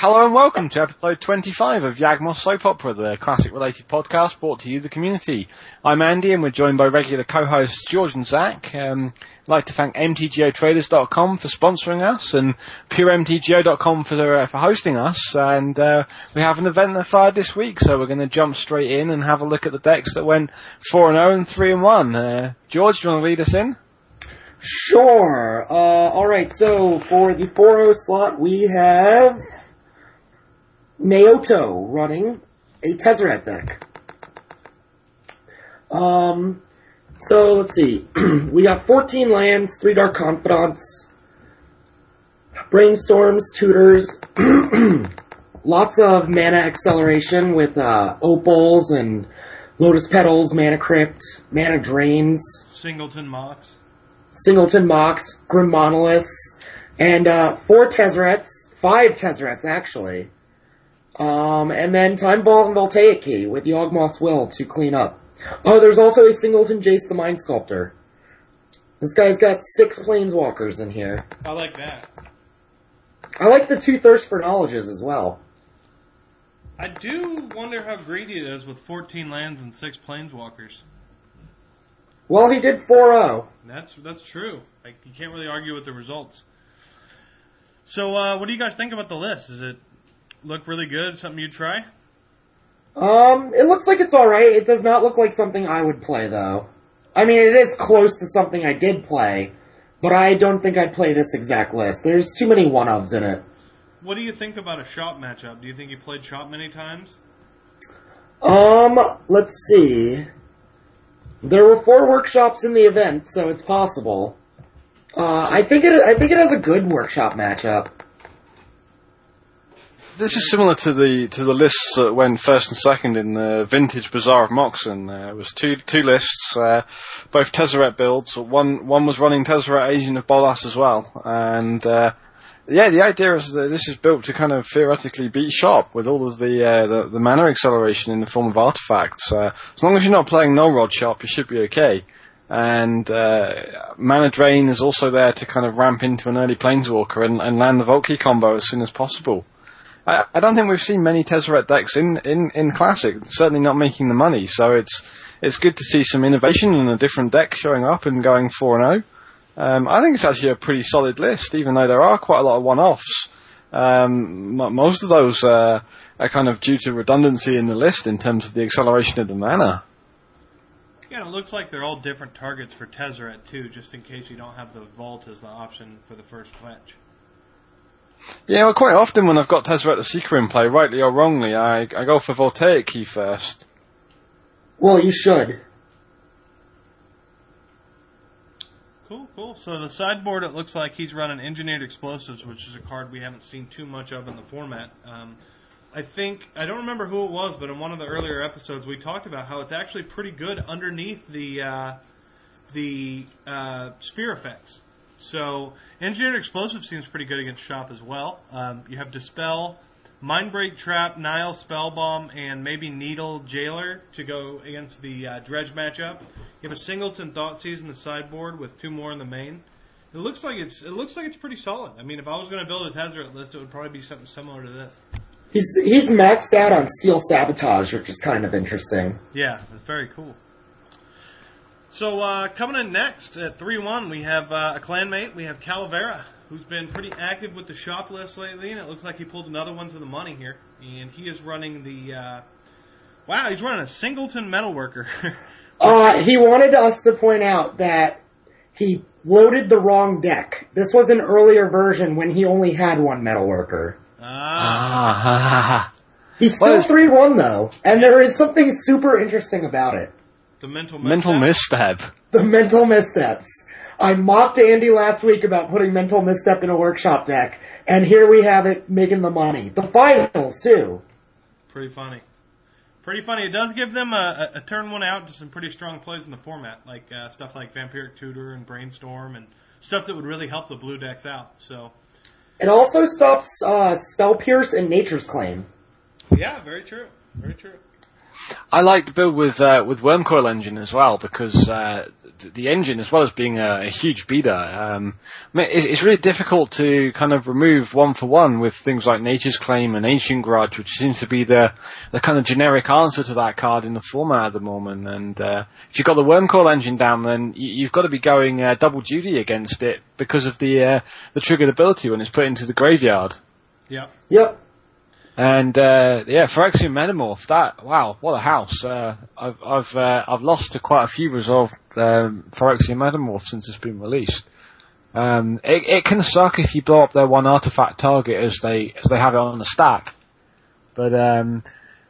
Hello and welcome to episode 25 of Yawgmoth Soap Opera, the classic related podcast brought to you, the community. I'm Andy and we're joined by regular co-hosts George and Zach. Um, I'd like to thank MTGOtraders.com for sponsoring us and PureMTGO.com for, uh, for hosting us. And uh, we have an event that fired this week, so we're going to jump straight in and have a look at the decks that went 4-0 and 3-1. Uh, George, do you want to lead us in? Sure. Uh, alright, so for the 4-0 slot, we have Naoto running a Tezzeret deck. Um, so let's see. we got 14 lands, 3 Dark Confidants, Brainstorms, Tutors, lots of mana acceleration with uh, Opals and Lotus Petals, Mana Crypt, Mana Drains. Singleton Mox. Singleton Mox, Grim Monoliths, and uh, four Tezzerets, five Tezzerets actually. Um, and then Time Vault and Voltaic Key with the Yawgmoth's Will to clean up. Oh, there's also a Singleton Jace the Mind Sculptor. This guy's got six Planeswalkers in here. I like that. I like the two Thirst for Knowledges as well. I do wonder how greedy it is with 14 lands and 6 planeswalkers. Well, he did 4-0. That's that's true. Like you can't really argue with the results. So, uh, what do you guys think about the list? Is it look really good? Something you'd try? Um, it looks like it's alright. It does not look like something I would play, though. I mean, it is close to something I did play, but I don't think I'd play this exact list. There's too many one-ofs in it. What do you think about a shop matchup? Do you think you played shop many times? Um, let's see. There were four workshops in the event, so it's possible. Uh, I think it. I think it has a good workshop matchup. This is similar to the to the lists that went first and second in the vintage Bazaar of Moxen. There was two two lists, uh, both Tezzeret builds. One one was running Tezzeret Agent of Bolas as well, and uh, yeah, the idea is that this is built to kind of theoretically beat Shop with all of the uh, the, the mana acceleration in the form of artifacts. Uh, as long as you're not playing Null Rod Shop, you should be okay. And uh, Mana Drain is also there to kind of ramp into an early Planeswalker and, and land the Vault Key combo as soon as possible. I, I don't think we've seen many Tezzeret decks in, in, in Classic, certainly not making the money, so it's it's good to see some innovation and a different deck showing up and going 4-0. Um, I think it's actually a pretty solid list, even though there are quite a lot of one-offs. Um, most of those uh, are kind of due to redundancy in the list in terms of the acceleration of the mana. Yeah, it looks like they're all different targets for Tezzeret too, just in case you don't have the Vault as the option for the first fetch. Yeah, well, quite often when I've got Tezzeret the Seeker in play, rightly or wrongly, I, I go for Voltaic Key first. Well, you should. Cool, cool. So the sideboard, it looks like he's running Engineered Explosives, which is a card we haven't seen too much of in the format. Um, I think I don't remember who it was, but in one of the earlier episodes, we talked about how it's actually pretty good underneath the uh, the uh, sphere effects. So Engineered Explosive seems pretty good against Shop as well. Um, you have Dispel, Mindbreak Trap, Nihil Spellbomb, and maybe Needle Jailer to go against the uh, Dredge matchup. You have a Singleton Thoughtseize in the sideboard with two more in the main. It looks like it's it looks like it's pretty solid. I mean, if I was going to build a Tezzeret list, it would probably be something similar to this. He's he's maxed out on Steel Sabotage, which is kind of interesting. Yeah, that's very cool. So uh, coming in next at three one, we have uh, a clanmate. We have Calavera, who's been pretty active with the shop list lately, and it looks like he pulled another one to the money here. And he is running the. Uh, wow, he's running a Singleton Metalworker. Uh, he wanted us to point out that he loaded the wrong deck. This was an earlier version when he only had one metalworker. ah, Ah, He's still 3 1 though, and there is something super interesting about it. The mental mental misstep. misstep. The mental missteps. I mocked Andy last week about putting mental misstep in a workshop deck, and here we have it making the money. The finals, too. Pretty funny. Pretty funny. It does give them a, a, a turn one out to some pretty strong plays in the format, like uh, stuff like Vampiric Tutor and Brainstorm and stuff that would really help the blue decks out. So, It also stops uh, Spell Pierce and Nature's Claim. yeah, very true. Very true. I like the build with uh, with Wurmcoil engine as well because uh, the engine, as well as being a, a huge beater, um, it's, it's, really difficult to kind of remove one for one with things like Nature's Claim and Ancient Grudge, which seems to be the the kind of generic answer to that card in the format at the moment. And uh, if you've got the Wurmcoil engine down, then you, have got to be going uh, double duty against it because of the uh, the triggered ability when it's put into the graveyard. Yeah. Yep. And uh, yeah, Phyrexian Metamorph. That wow, what a house! Uh, I've I've uh, I've lost to quite a few resolved um, Phyrexian Metamorph since it's been released. Um, it, it can suck if you blow up their one artifact target as they as they have it on the stack, but um,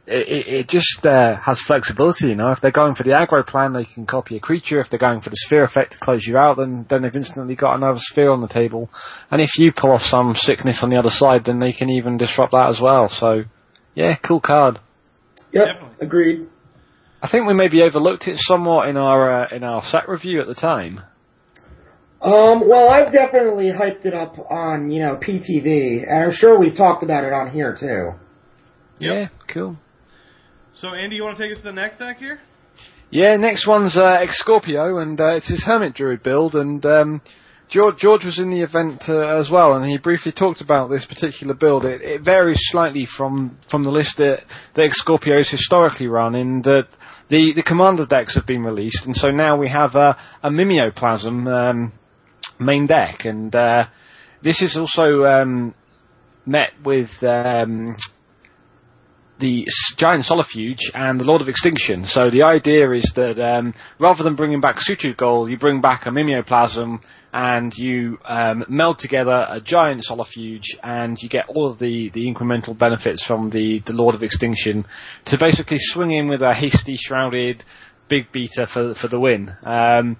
it, it just uh, has flexibility. You know, if they're going for the aggro plan, they can copy a creature. If they're going for the sphere effect to close you out, then then they've instantly got another sphere on the table. And if you pull off some sickness on the other side, then they can even disrupt that as well. So, yeah, cool card. Yep, Definitely. agreed. I think we maybe overlooked it somewhat in our uh, in our set review at the time. Um, well, I've definitely hyped it up on you know PTV, and I'm sure we've talked about it on here too. Yep. Yeah, cool. So, Andy, you want to take us to the next deck here? Yeah, next one's uh, Scorpio, and uh, it's his Hermit Druid build, and um, George, George was in the event uh, as well, and he briefly talked about this particular build. It, it varies slightly from, from the list that, that Scorpio's historically run, in that the, the commander decks have been released, and so now we have a, a Mimeoplasm um, main deck, and uh, this is also um, met with um, the giant solifuge and the Lord of Extinction. So the idea is that um, rather than bringing back Sutured Ghoul, you bring back a Mimeoplasm and you um, meld together a giant solifuge and you get all of the, the incremental benefits from the, the Lord of Extinction to basically swing in with a hasty, shrouded, big beater for, for the win. Um,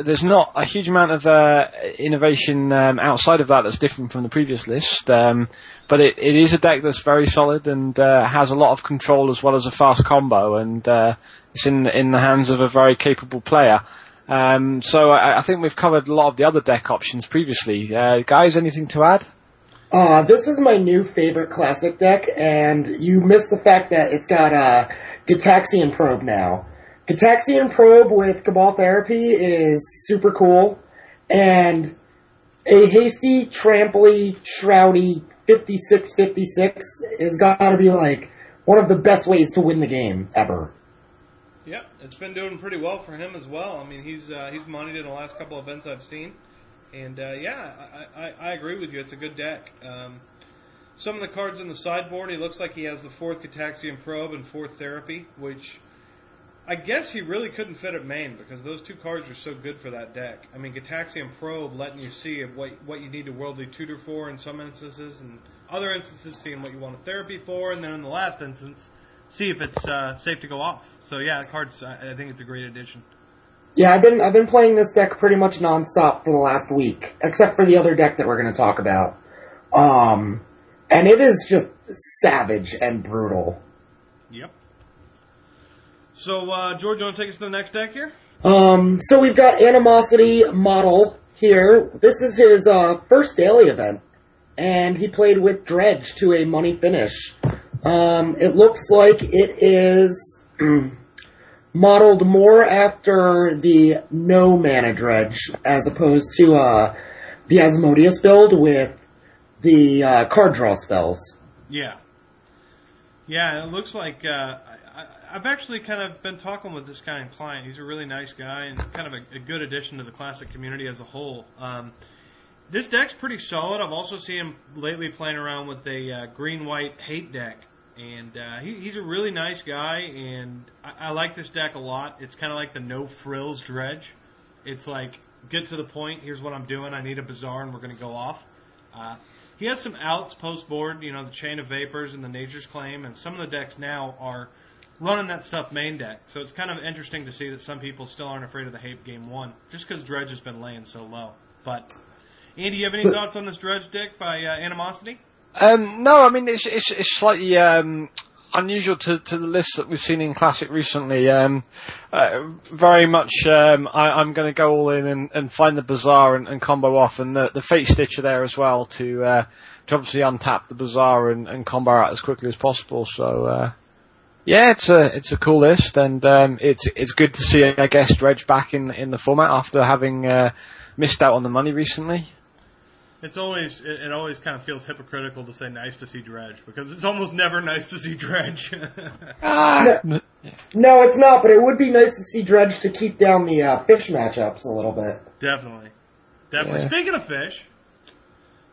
there's not a huge amount of uh, innovation um, outside of that that's different from the previous list, um, but it, it is a deck that's very solid and uh, has a lot of control as well as a fast combo, and uh, it's in in the hands of a very capable player. Um, so I, I, think we've covered a lot of the other deck options previously. Uh, guys, anything to add? Uh, this is my new favorite classic deck, and you missed the fact that it's got a Gitaxian Probe now. Gitaxian Probe with Cabal Therapy is super cool, and a hasty, tramply, shroudy 56-56 has got to be like one of the best ways to win the game ever. Yep, it's been doing pretty well for him as well. I mean, he's uh, he's moneyed in the last couple of events I've seen, and uh, yeah, I, I, I agree with you. It's a good deck. Um, some of the cards in the sideboard, he looks like he has the fourth Gitaxian Probe and fourth Therapy, which I guess he really couldn't fit at main because those two cards are so good for that deck. I mean, Gitaxian Probe letting you see what what you need to worldly tutor for in some instances, and other instances seeing what you want a therapy for, and then in the last instance, see if it's uh, safe to go off. So yeah, the cards. I think it's a great addition. Yeah, I've been I've been playing this deck pretty much nonstop for the last week, except for the other deck that we're going to talk about. Um, and it is just savage and brutal. Yep. So, uh, George, you want to take us to the next deck here? Um, so we've got Animosity Model here. This is his uh, first daily event, and he played with Dredge to a money finish. Um, it looks like it is modeled more after the no mana Dredge as opposed to uh, the Asmodeus build with the uh, card draw spells. Yeah. Yeah, it looks like uh, I've actually kind of been talking with this guy and client. He's a really nice guy and kind of a, a good addition to the classic community as a whole. Um, this deck's pretty solid. I've also seen him lately playing around with a uh, green-white hate deck, and uh, he, he's a really nice guy. And I, I like this deck a lot. It's kind of like the no frills dredge. It's like get to the point. Here's what I'm doing. I need a bazaar, and we're going to go off. Uh, he has some outs post board. You know, the chain of vapors and the nature's claim, and some of the decks now are running that stuff main deck. So it's kind of interesting to see that some people still aren't afraid of the Hape game one, just because Dredge has been laying so low. But Andy, you have any thoughts on this Dredge deck by uh, Animosity? Um, no, I mean it's it's, it's slightly um, unusual to, to the list that we've seen in Classic recently. Um, uh, very much, um, I, am going to go all in and, and find the Bazaar and, and, combo off, and the, the Fatestitcher there as well to uh, to obviously untap the Bazaar and, and combo out as quickly as possible. So uh, Yeah, it's a it's a cool list, and um, it's it's good to see I guess Dredge back in in the format after having uh, missed out on the money recently. It's always it, it always kind of feels hypocritical to say nice to see Dredge because it's almost never nice to see Dredge. Ah, No, it's not, but it would be nice to see Dredge to keep down the uh, fish matchups a little bit. Definitely. Definitely. Yeah. Speaking of fish,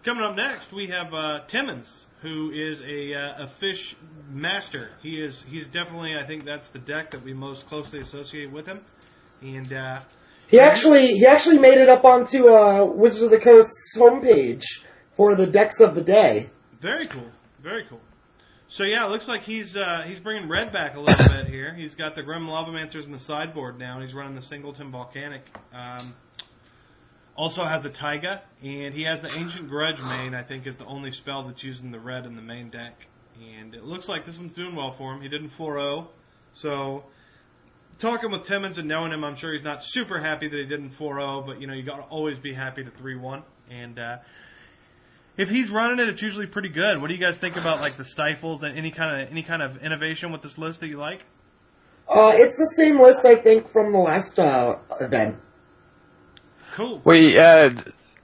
coming up next we have uh, Timmons, who is a uh, a fish master. He is he's definitely I think that's the deck that we most closely associate with him. And uh, He actually he actually made it up onto uh, Wizards of the Coast's homepage for the decks of the day. very cool, very cool. So yeah, it looks like he's uh, he's bringing red back a little bit here. He's got the Grim Lavamancers in the sideboard now, and he's running the Singleton Volcanic. Um, also has a Taiga, and he has the Ancient Grudge main. I think is the only spell that's using the red in the main deck, and it looks like this one's doing well for him. He didn't 4-0, so talking with Timmons and knowing him, I'm sure he's not super happy that he didn't 4-0, but you know you got to always be happy to 3-1, and. Uh, if he's running it, it's usually pretty good. What do you guys think about like the stifles and any kind of any kind of innovation with this list that you like? Uh, it's the same list I think from the last uh, event. Cool. we uh,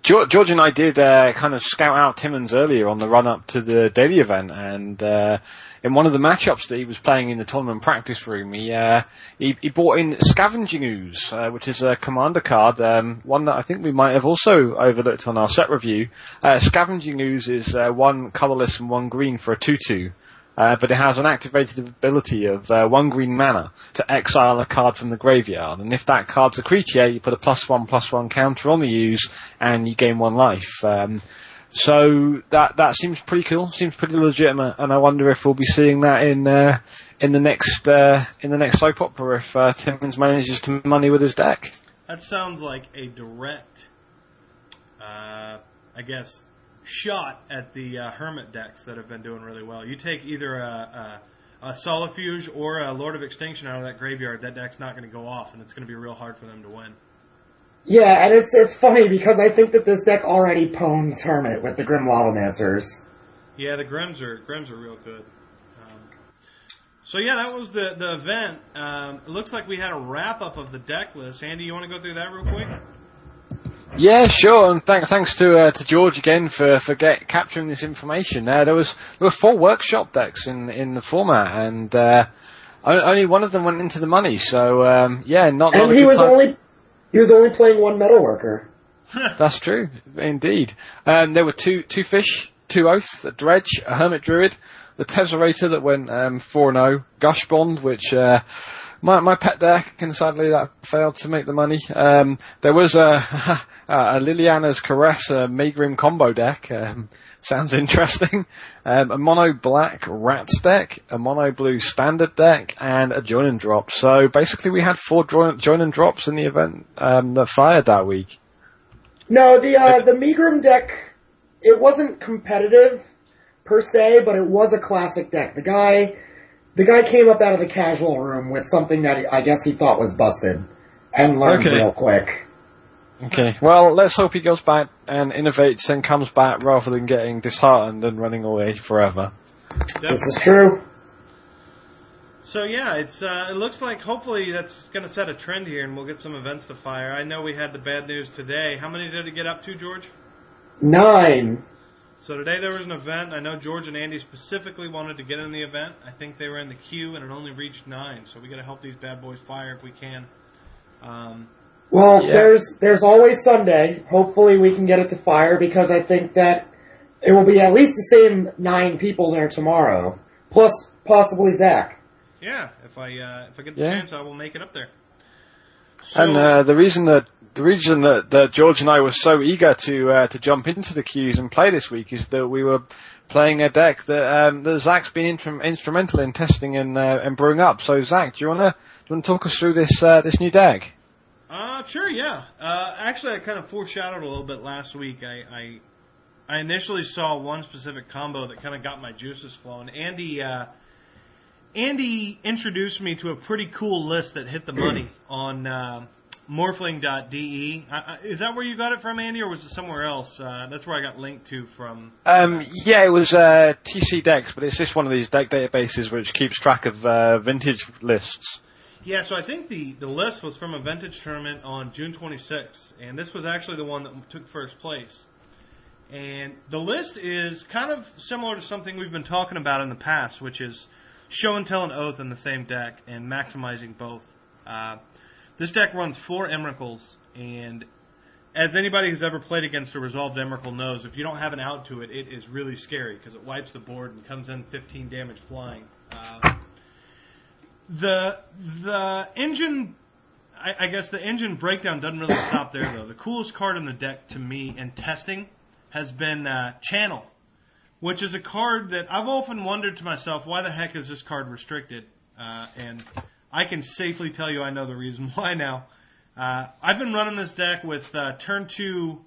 George, and I did uh, kind of scout out Timmons earlier on the run up to the daily event, and uh, in one of the matchups that he was playing in the tournament practice room, he uh, he, he brought in Scavenging Ooze, uh, which is a commander card, um, one that I think we might have also overlooked on our set review. Uh, Scavenging Ooze is uh, one colorless and one green for a two-two. Uh, but it has an activated ability of uh, one green mana to exile a card from the graveyard, and if that card's a creature, you put a plus one plus one counter on the use, and you gain one life. Um, so that that seems pretty cool, seems pretty legitimate, and I wonder if we'll be seeing that in uh, in the next uh, in the next soap opera if uh, Timmons manages to money with his deck. That sounds like a direct, uh, I guess, shot at the uh, hermit decks that have been doing really well. You take either a, a, a Solifuge or a Lord of Extinction out of that graveyard, that deck's not going to go off, and it's going to be real hard for them to win. Yeah, and it's it's funny because I think that this deck already pwns Hermit with the Grim Lavamancers. Yeah, the Grims are Grims are real good. Um, so yeah, that was the the event. Um, it looks like we had a wrap up of the deck list. Andy, you want to go through that real quick? Yeah, sure, and th- thanks to uh, to George again for for get, capturing this information. Uh, there was there were four workshop decks in in the format, and uh, only one of them went into the money. So um, yeah, not not And a he was time. only he was only playing one metalworker. That's true, indeed. Um, there were two two fish, two oath, a dredge, a hermit druid, the Tezzerator that went um, four and zero, Gush Bond, which uh, my my pet deck, and sadly that failed to make the money. Um, there was a a Liliana's Caress, a Megrim combo deck. Um, sounds interesting. Um, a mono black rats deck, a mono blue standard deck, and a join and drop. So basically, we had four join, join and drops in the event um, that fired that week. No, the uh, the Megrim deck it wasn't competitive per se, but it was a classic deck. The guy the guy came up out of the casual room with something that I guess he thought was busted and learned Okay. real quick. Okay, well, let's hope he goes back and innovates and comes back rather than getting disheartened and running away forever. This is true. So yeah, it's uh, it looks like hopefully that's going to set a trend here, and we'll get some events to fire. I know we had the bad news today. How many did it get up to, George? Nine. So today there was an event. I know George and Andy specifically wanted to get in the event. I think they were in the queue, and it only reached nine. So we got to help these bad boys fire if we can. Um, Well, Yeah. there's there's always Sunday. Hopefully, we can get it to fire because I think that it will be at least the same nine people there tomorrow, plus possibly Zach. yeah, if I uh, if I get the Yeah. chance, I will make it up there. So, And uh, the reason that the reason that, that George and I were so eager to uh, to jump into the queues and play this week is that we were playing a deck that um, that Zach's been intrum- instrumental in testing and uh, and brewing up. So Zach, do you wanna do you wanna talk us through this uh, this new deck? Uh, sure, yeah. Uh, actually, I kind of foreshadowed a little bit last week. I, I, I initially saw one specific combo that kind of got my juices flowing. Andy, uh, Andy introduced me to a pretty cool list that hit the money on uh, morphling.de. Uh, is that where you got it from, Andy, or was it somewhere else? Uh, that's where I got linked to from. Um, yeah, it was uh, TC Decks, but it's just one of these deck databases which keeps track of uh, vintage lists. Yeah, so I think the, the list was from a vintage tournament on June 26th, and this was actually the one that took first place. And the list is kind of similar to something we've been talking about in the past, which is show and tell and oath in the same deck and maximizing both. Uh, this deck runs four Emrakuls, and as anybody who's ever played against a resolved Emrakul knows, if you don't have an out to it, it is really scary because it wipes the board and comes in 15 damage flying. Uh, the the engine, I, I guess the engine breakdown doesn't really stop there though. The coolest card in the deck to me in testing has been uh, Channel, which is a card that I've often wondered to myself, why the heck is this card restricted? Uh, and I can safely tell you I know the reason why now. Uh, I've been running this deck with uh, turn two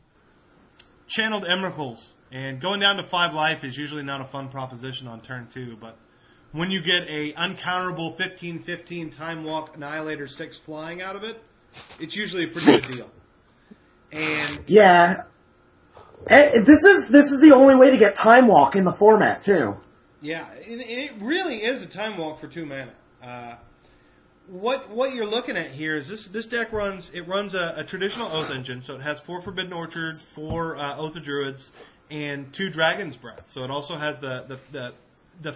channeled Emrakuls, and going down to five life is usually not a fun proposition on turn two, but when you get a uncounterable 15-15 time walk annihilator six flying out of it, it's usually a pretty good deal. And Yeah. Eh, This is this is the only way to get time walk in the format too. Yeah, it, it really is a time walk for two mana. Uh, what what you're looking at here is this this deck runs it runs a, a traditional Oath engine, so it has four Forbidden Orchard, four uh, Oath of Druids, and two Dragon's Breath. So it also has the the the, the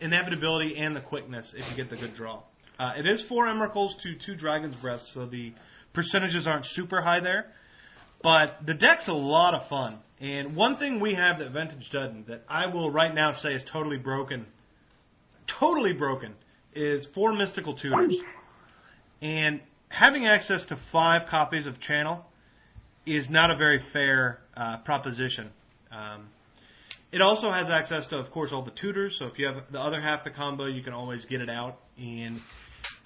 inevitability and the quickness if you get the good draw. Uh, it is four Emrakuls to two Dragon's Breath, so the percentages aren't super high there. But the deck's a lot of fun. And one thing we have that Vintage doesn't, that I will right now say is totally broken, totally broken, is four Mystical Tutors. And having access to five copies of Channel is not a very fair uh, proposition. Um, it also has access to, of course, all the tutors. So if you have the other half the combo, you can always get it out. And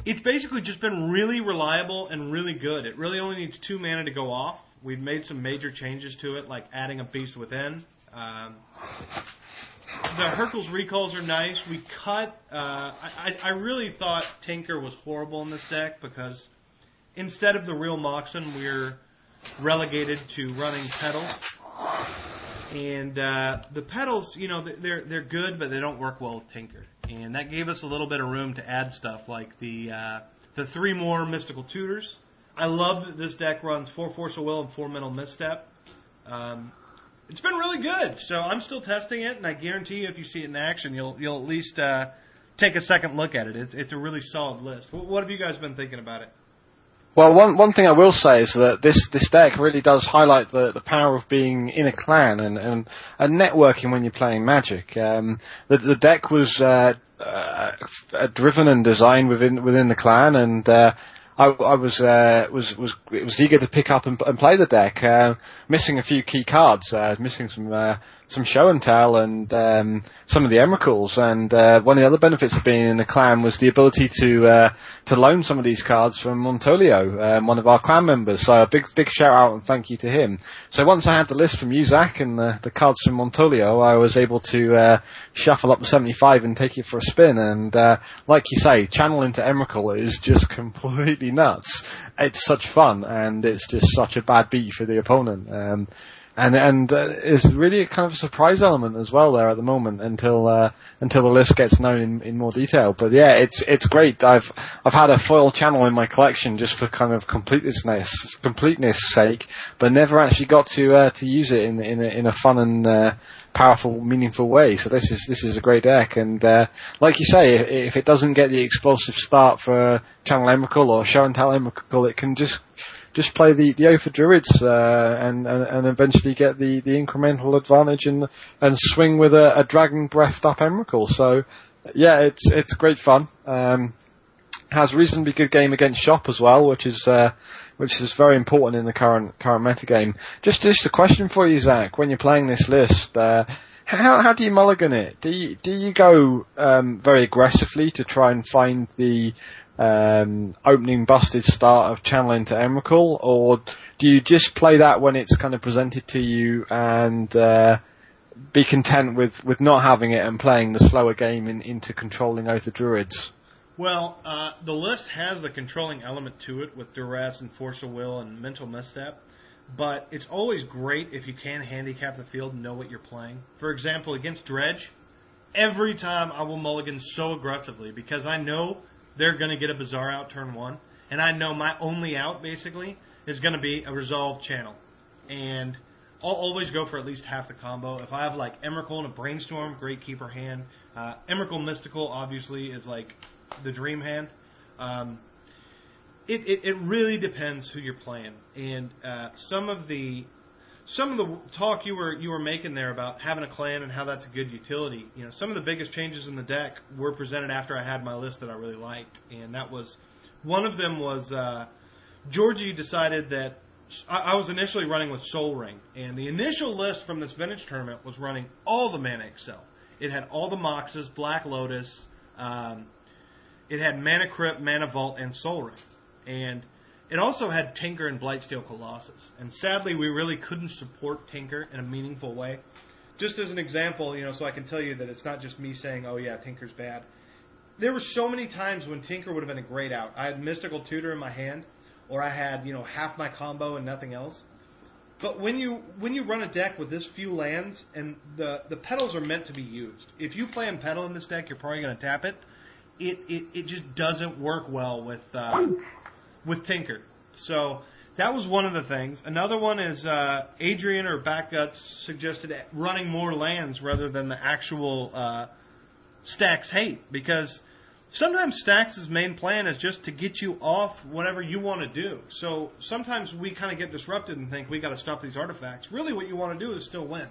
it's basically just been really reliable and really good. It really only needs two mana to go off. We've made some major changes to it, like adding a beast within. Um, the Hurkyl's recalls are nice. We cut. Uh, I, I really thought Tinker was horrible in this deck because instead of the real Moxen, we're relegated to running petals. And uh, the petals, you know, they're they're good, but they don't work well with Tinker. And that gave us a little bit of room to add stuff like the uh, the three more mystical tutors. I love that this deck runs four force of will and four mental misstep. Um, it's been really good. So I'm still testing it, and I guarantee you, if you see it in action, you'll you'll at least uh, take a second look at it. It's it's a really solid list. What, what have you guys been thinking about it? Well, one one thing I will say is that this this deck really does highlight the, the power of being in a clan and and, and networking when you're playing Magic. Um, the the deck was uh, uh, driven and designed within within the clan, and uh, I, I was uh, was was was eager to pick up and, and play the deck. Uh, missing a few key cards, uh, missing some uh, some show and tell, and um, some of the Emrakuls. And uh, one of the other benefits of being in the clan was the ability to uh, to loan some of these cards from Montolio, um, one of our clan members. So a big big shout out and thank you to him. So once I had the list from you, Zach, and the, the cards from Montolio, I was able to uh, shuffle up the 75 and take it for a spin. And uh, like you say, channel into Emrakul is just completely nuts. It's such fun, and it's just such a bad beat for the opponent. Um, and and uh, it's really a kind of surprise element as well there at the moment until uh, until the list gets known in, in more detail. But yeah, it's it's great. I've I've had a foil channel in my collection just for kind of completeness completeness sake, but never actually got to uh, to use it in in a, in a fun and uh, powerful, meaningful way. So this is this is a great deck, and uh, like you say, if, if it doesn't get the explosive start for Channel Emrakul or Show and Tell it can just just play the the of Druids uh, and, and and eventually get the, the incremental advantage and and swing with a, a dragon breathed up Emrakul. So yeah, it's it's great fun. Um, has a reasonably good game against Shop as well, which is uh, which is very important in the current current metagame. Just just a question for you, Zach. When you're playing this list, uh, how how do you mulligan it? Do you do you go um, very aggressively to try and find the um, opening busted start of Channel into Emrakul, or do you just play that when it's kind of presented to you and uh, be content with, with not having it and playing the slower game in, into controlling Oath of Druids? Well, uh, the list has the controlling element to it with duress and force of will and mental misstep, but it's always great if you can handicap the field and know what you're playing. For example, against Dredge, every time I will mulligan so aggressively because I know they're going to get a bizarre out turn one, and I know my only out basically is going to be a resolved channel, and I'll always go for at least half the combo. If I have like Emrakul and a Brainstorm, great keeper hand. Uh, Emrakul Mystical obviously is like the dream hand. Um, it, it, it really depends who you're playing, and uh, some of the some of the talk you were you were making there about having a clan and how that's a good utility. You know, some of the biggest changes in the deck were presented after I had my list that I really liked, and that was one of them was uh, Georgie decided that I, I was initially running with Sol Ring, and the initial list from this vintage tournament was running all the Mana Excel. It had all the Moxes, Black Lotus. Um, it had Mana Crypt, Mana Vault, and Sol Ring, and it also had Tinker and Blightsteel Colossus. And sadly, we really couldn't support Tinker in a meaningful way. Just as an example, you know, so I can tell you that it's not just me saying, "Oh yeah, Tinker's bad." There were so many times when Tinker would have been a great out. I had Mystical Tutor in my hand, or I had you know half my combo and nothing else. But when you when you run a deck with this few lands and the the petals are meant to be used, if you play in petal in this deck, you're probably going to tap it. It, it it just doesn't work well with uh, with Tinker. So that was one of the things. Another one is uh, Adrian or Backguts suggested running more lands rather than the actual uh, Stacks hate because sometimes Stacks' main plan is just to get you off whatever you want to do. So sometimes we kind of get disrupted and think we got to stop these artifacts. Really, what you want to do is still win.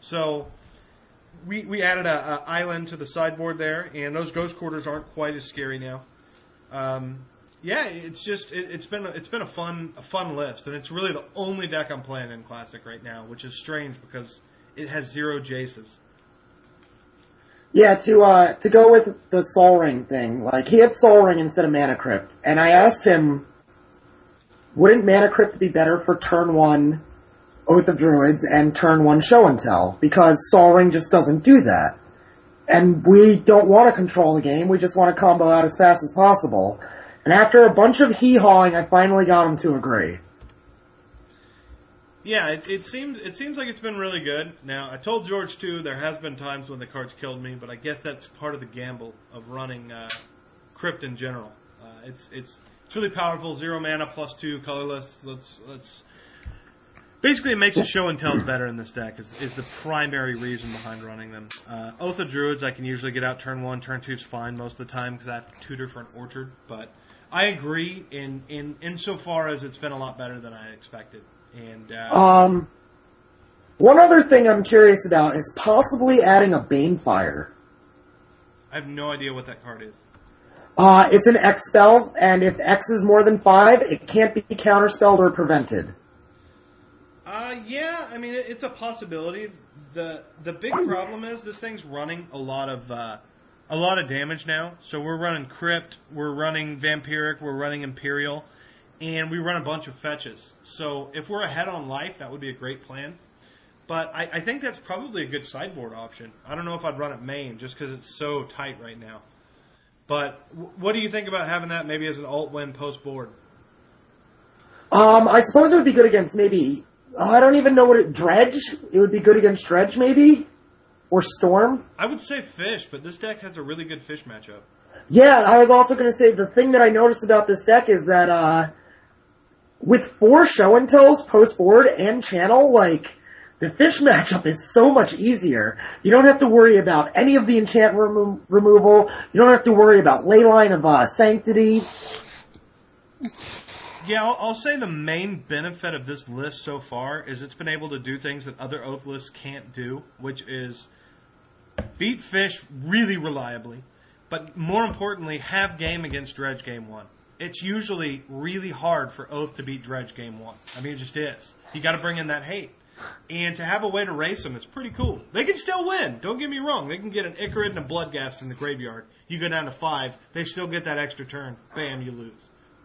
So we we added a, a island to the sideboard there, and those ghost quarters aren't quite as scary now. Um, yeah, it's just it, it's been it's been a fun a fun list, and it's really the only deck I'm playing in Classic right now, which is strange because it has zero Jaces. Yeah, to uh to go with the Sol Ring thing, like he had Sol Ring instead of Mana Crypt, and I asked him, wouldn't Mana Crypt be better for turn one Oath of Druids and turn one Show and Tell because Sol Ring just doesn't do that, and we don't want to control the game. We just want to combo out as fast as possible. And after a bunch of hee hawing, I finally got him to agree. Yeah, it, it seems it seems like it's been really good. Now, I told George too. There has been times when the cards killed me, but I guess that's part of the gamble of running uh, Crypt in general. Uh, it's it's it's really powerful. Zero mana, plus two, colorless. Let's let's. Basically, it makes the show and tells better in this deck. Is, is the primary reason behind running them. Uh, Oath of Druids, I can usually get out turn one, turn two is fine most of the time because I have to tutor for an orchard. But I agree in in insofar as it's been a lot better than I expected. And uh, Um, one other thing I'm curious about is possibly adding a Banefire. I have no idea what that card is. Uh, it's an X spell, and if X is more than five, it can't be counterspelled or prevented. Uh, yeah, I mean it, it's a possibility. the The big problem is this thing's running a lot of uh, a lot of damage now. So we're running Crypt, we're running Vampiric, we're running Imperial, and we run a bunch of fetches. So if we're ahead on life, that would be a great plan. But I, I think that's probably a good sideboard option. I don't know if I'd run it main just because it's so tight right now. But w- what do you think about having that maybe as an alt win post board? Um, I suppose it would be good against maybe. oh, I don't even know what it. Dredge? It would be good against Dredge, maybe? Or Storm? I would say fish, but this deck has a really good fish matchup. Yeah, I was also going to say the thing that I noticed about this deck is that uh, with four show and tells post board and channel, like the fish matchup is so much easier. You don't have to worry about any of the enchant remo- removal. You don't have to worry about leyline of uh, sanctity. Yeah, I'll, I'll say the main benefit of this list so far is it's been able to do things that other Oath lists can't do, which is beat fish really reliably, but more importantly, have game against Dredge game one. It's usually really hard for Oath to beat Dredge game one. I mean, it just is. You got to bring in that hate. And to have a way to race them, it's pretty cool. They can still win. Don't get me wrong. They can get an Ichorid and a Bloodghast in the graveyard. You go down to five. They still get that extra turn. Bam, you lose.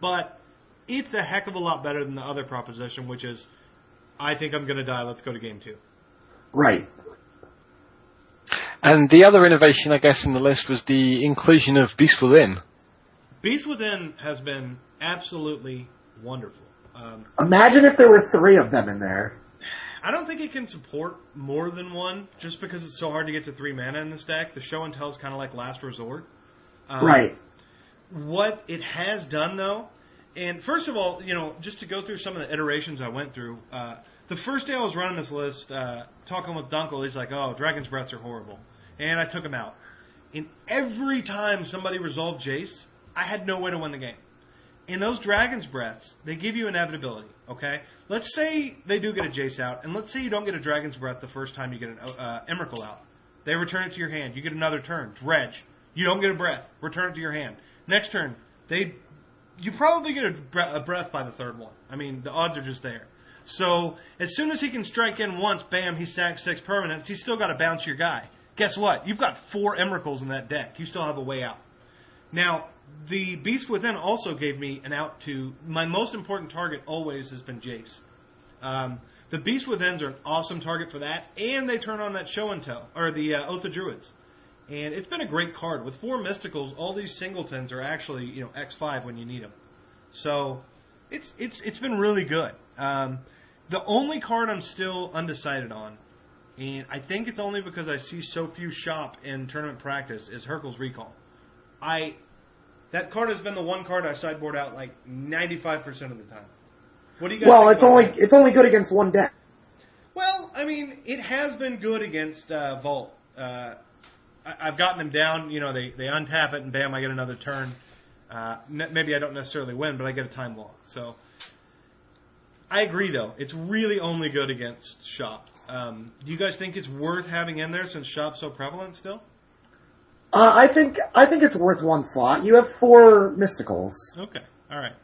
But it's a heck of a lot better than the other proposition, which is, I think I'm going to die. Let's go to game two. Right. And the other innovation, I guess, in the list was the inclusion of Beast Within. Beast Within has been absolutely wonderful. Um, Imagine if there were three of them in there. I don't think it can support more than one, just because it's so hard to get to three mana in this deck. The show and tell is kind of like last resort. Um, Right. What it has done, though, and first of all, you know, just to go through some of the iterations I went through. Uh, the first day I was running this list, uh, talking with Dunkel, he's like, "Oh, Dragon's Breaths are horrible," and I took him out. And every time somebody resolved Jace, I had no way to win the game. In those Dragon's Breaths, they give you inevitability. Okay, let's say they do get a Jace out, and let's say you don't get a Dragon's Breath the first time you get an uh, Emrakul out. They return it to your hand. You get another turn. Dredge. You don't get a breath. Return it to your hand. Next turn, they you probably get a, bre- a breath by the third one. I mean, the odds are just there. So as soon as he can strike in once, bam, he stacks six permanents. He's still got to bounce your guy. Guess what? You've got four Emrakuls in that deck. You still have a way out. Now, the Beast Within also gave me an out to my most important target always has been Jace. Um, the Beast Withins are an awesome target for that, and they turn on that Show and Tell or the uh, Oath of Druids, and it's been a great card with four Mysticals. All these singletons are actually you know X five when you need them, so it's it's it's been really good. Um, the only card I'm still undecided on, and I think it's only because I see so few shop in tournament practice, is Hurkyl's Recall. I that card has been the one card I sideboard out like 95% of the time. What do you guys Well, it's only that? it's only good against one deck. Well, I mean, it has been good against uh, Vault. Uh, I, I've gotten them down. You know, they they untap it and bam, I get another turn. Uh, n- maybe I don't necessarily win, but I get a time lock. So I agree, though. It's really only good against Shop. Um, do you guys think it's worth having in there since Shop's so prevalent still? Uh, I think I think it's worth one slot. You have four mysticals. Okay, all right.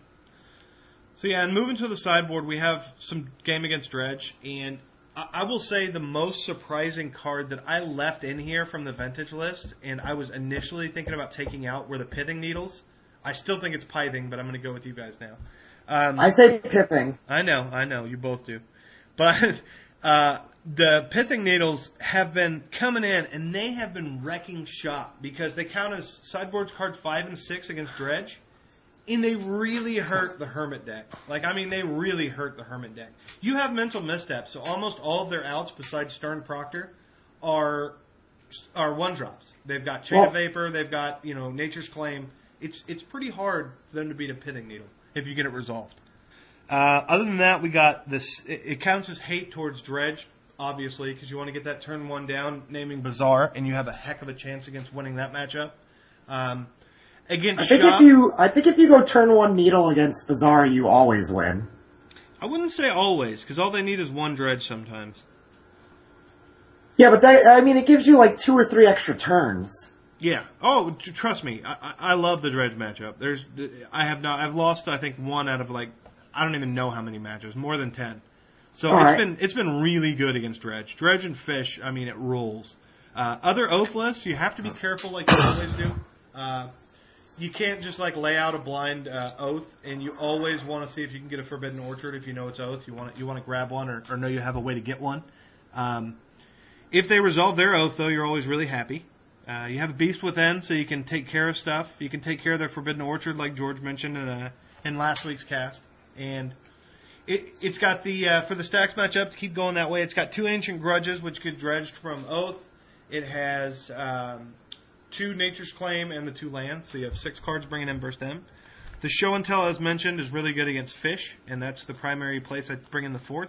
So yeah, and moving to the sideboard, we have some game against Dredge, and I, I will say the most surprising card that I left in here from the vintage list, and I was initially thinking about taking out were the Pithing Needles. I still think it's Pithing, but I'm going to go with you guys now. Um, I say pithing. I know, I know, you both do. But uh, the pithing needles have been coming in, and they have been wrecking shop because they count as sideboards cards five and six against dredge, and they really hurt the hermit deck. Like, I mean, they really hurt the hermit deck. You have mental missteps, so almost all of their outs besides Stern Proctor are are one drops. They've got Chain Well- of Vapor, they've got you know Nature's Claim. It's it's pretty hard for them to beat a pithing needle if you get it resolved. Uh, other than that, we got this. It, it counts as hate towards Dredge, obviously, because you want to get that turn one down, naming Bazaar, and you have a heck of a chance against winning that matchup. Um, against I think Shop, if you I think if you go turn one needle against Bazaar, you always win. I wouldn't say always, because all they need is one Dredge sometimes. Yeah, but that I mean it gives you like two or three extra turns. Yeah. Oh, tr- trust me, I, I I love the Dredge matchup. There's, I have not, I've lost, I think, one out of like, I don't even know how many matches, more than ten. So All it's right. been it's been really good against Dredge. Dredge and Fish, I mean, it rules. Uh, other oath lists, you have to be careful, like you always do. Uh, you can't just like lay out a blind uh, oath, and you always want to see if you can get a Forbidden Orchard. If you know it's oath, you want you want to grab one, or, or know you have a way to get one. Um, if they resolve their oath, though, you're always really happy. Uh, you have a beast within, so you can take care of stuff. You can take care of their forbidden orchard, like George mentioned in, uh, in last week's cast, and it, it's got the uh, for the stacks matchup to keep going that way. It's got two ancient grudges, which get dredged from oath. It has um, two nature's claim and the two lands, so you have six cards bringing in versus them. The show and tell, as mentioned, is really good against fish, and that's the primary place I bring in the fourth.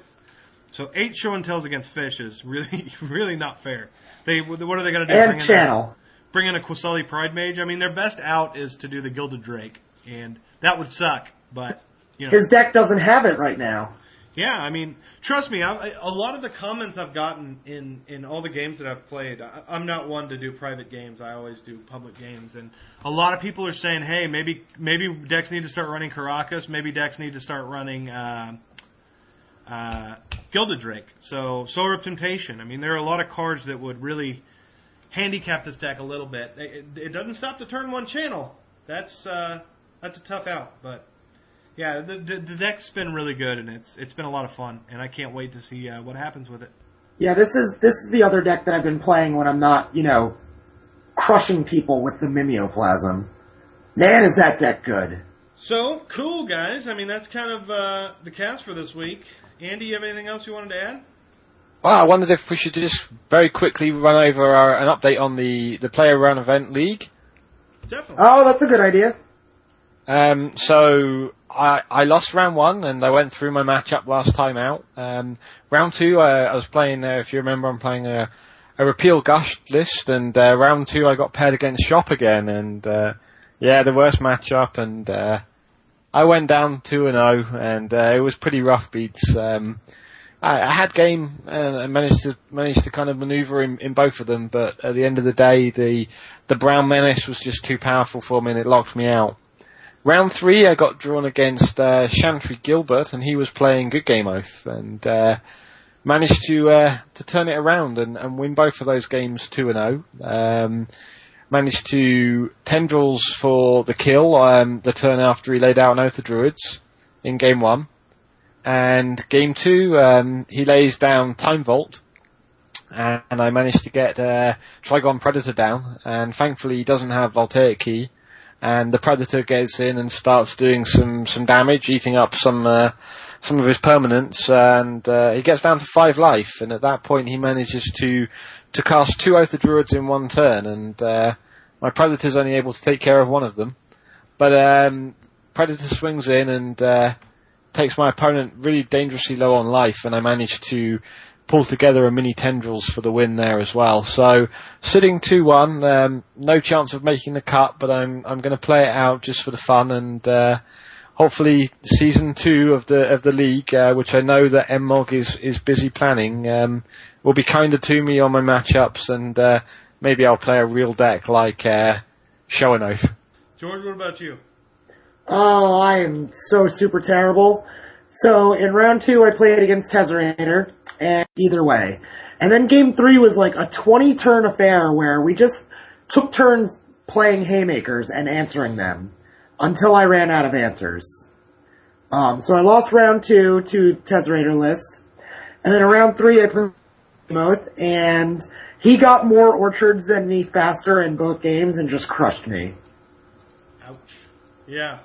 So eight show and tells against fish is really, really not fair. They what are they going to do? Bring And in a- channel. bring in a Qasali Pridemage. I mean, their best out is to do the Gilded Drake, and that would suck. But you know, His deck doesn't have it right now. yeah, I mean, trust me. I, a lot of the comments I've gotten in in all the games that I've played, I, I'm not one to do private games. I always do public games, and a lot of people are saying, "Hey, maybe maybe decks need to start running Karakas. Maybe decks need to start running." Uh, uh, Gilded Drake. So, Sower of Temptation. I mean, there are a lot of cards that would really handicap this deck a little bit. It, it doesn't stop the turn one channel. That's uh, that's a tough out, but yeah, the, the the deck's been really good and it's it's been a lot of fun, and I can't wait to see uh, what happens with it. Yeah, this is this is the other deck that I've been playing when I'm not, you know, crushing people with the mimeoplasm. Man, is that deck good. So cool, guys. I mean, that's kind of uh, the cast for this week. Andy, you have anything else you wanted to add? Well, I wondered if we should just very quickly run over our, an update on the, the Player Run Event League. Definitely. Oh, that's a good idea. Um, so I, I lost round one and I went through my matchup last time out. Um, round two, uh, I was playing, uh, if you remember, I'm playing a, a repeal gush list and, uh, round two I got paired against Shop again and, uh, yeah, the worst matchup and, uh, I went down 2 and 0 and, uh, it was pretty rough beats. Um, I, I had game and managed to managed to kind of manoeuvre in, in both of them, but at the end of the day, the the Brown Menace was just too powerful for me and it locked me out. Round three, I got drawn against uh, Gilbert, and he was playing Good Game Oath, and uh, managed to uh, to turn it around and, and win both of those games two and zero. Um, managed to tendrils for the kill um, the turn after he laid out an Oath of Druids in game one, and game two um, he lays down Time Vault, and, and I managed to get uh, Trigon Predator down, and thankfully he doesn't have Voltaic Key and the predator gets in and starts doing some some damage, eating up some uh, some of his permanents, and uh, he gets down to five life. And at that point, he manages to to cast two Oath of Druids in one turn, and uh, my predator's only able to take care of one of them. But um, predator swings in and uh, takes my opponent really dangerously low on life, and I manage to pull together a mini tendrils for the win there as well. So sitting two one, um, no chance of making the cut, but I'm I'm going to play it out just for the fun and uh, hopefully season two of the of the league, uh, which I know that MMOG is is busy planning, um, will be kinder to me on my matchups and uh, maybe I'll play a real deck like uh, Show an Oath. George, what about you? Oh, I am so super terrible. So in round two, I played against Tezzerator, and either way. And then game three was like a 20 turn affair where we just took turns playing haymakers and answering them until I ran out of answers. Um, so I lost round two to Tezzerator list. And then around three I played Moth and he got more orchards than me faster in both games and just crushed me. Ouch. Yeah.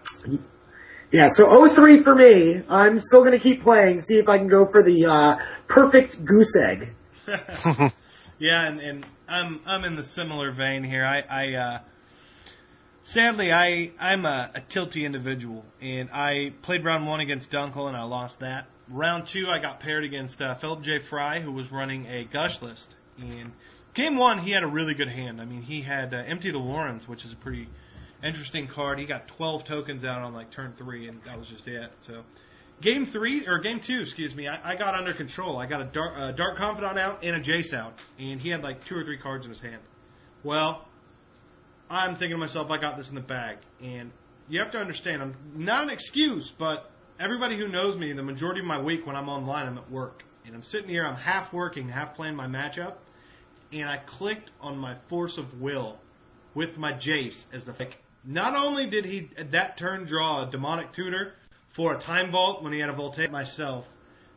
Yeah, so 03 for me. I'm still gonna keep playing, see if I can go for the, uh, perfect goose egg. yeah, and, and I'm I'm in the similar vein here. I, I uh, sadly I I'm a, a tilty individual, and I played round one against Dunkel and I lost that. Round two I got paired against uh, Philip J. Fry, who was running a gush list, and game one he had a really good hand. I mean he had uh, Empty the Warrens, which is a pretty interesting card. He got 12 tokens out on like turn three, and that was just it. So Game three or game two, excuse me, I, I got under control. I got a dark, dark confidant out and a Jace out, and he had like two or three cards in his hand. Well, I'm thinking to myself, I got this in the bag, and you have to understand, I'm not an excuse, but everybody who knows me, the majority of my week when I'm online, I'm at work, and I'm sitting here, I'm half working, half playing my matchup, and I clicked on my force of will with my Jace as the pick. Not only did he at that turn draw a demonic tutor for a time vault when he had a voltaic myself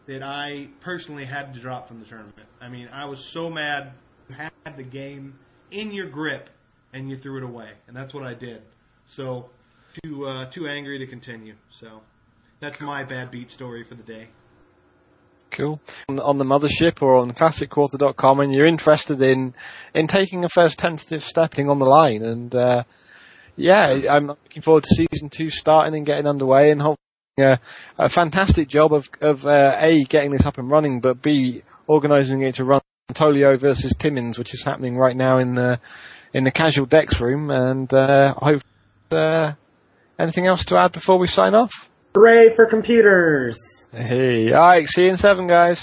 that I personally had to drop from the tournament. I mean, I was so mad. You had the game in your grip and you threw it away, and that's what I did. So, too uh, too angry to continue. So, that's my bad beat story for the day. Cool. On the mothership or on classicquarter.com and you're interested in, in taking a first tentative stepping on the line and, uh, yeah, I'm looking forward to season two starting and getting underway and hopefully a, a fantastic job of, of uh, A, getting this up and running, but B, organising it to run Tolio versus Timmins, which is happening right now in the, in the casual decks room, and uh, hope. Uh, anything else to add before we sign off? Hooray for computers! Hey, alright, see you in seven, guys.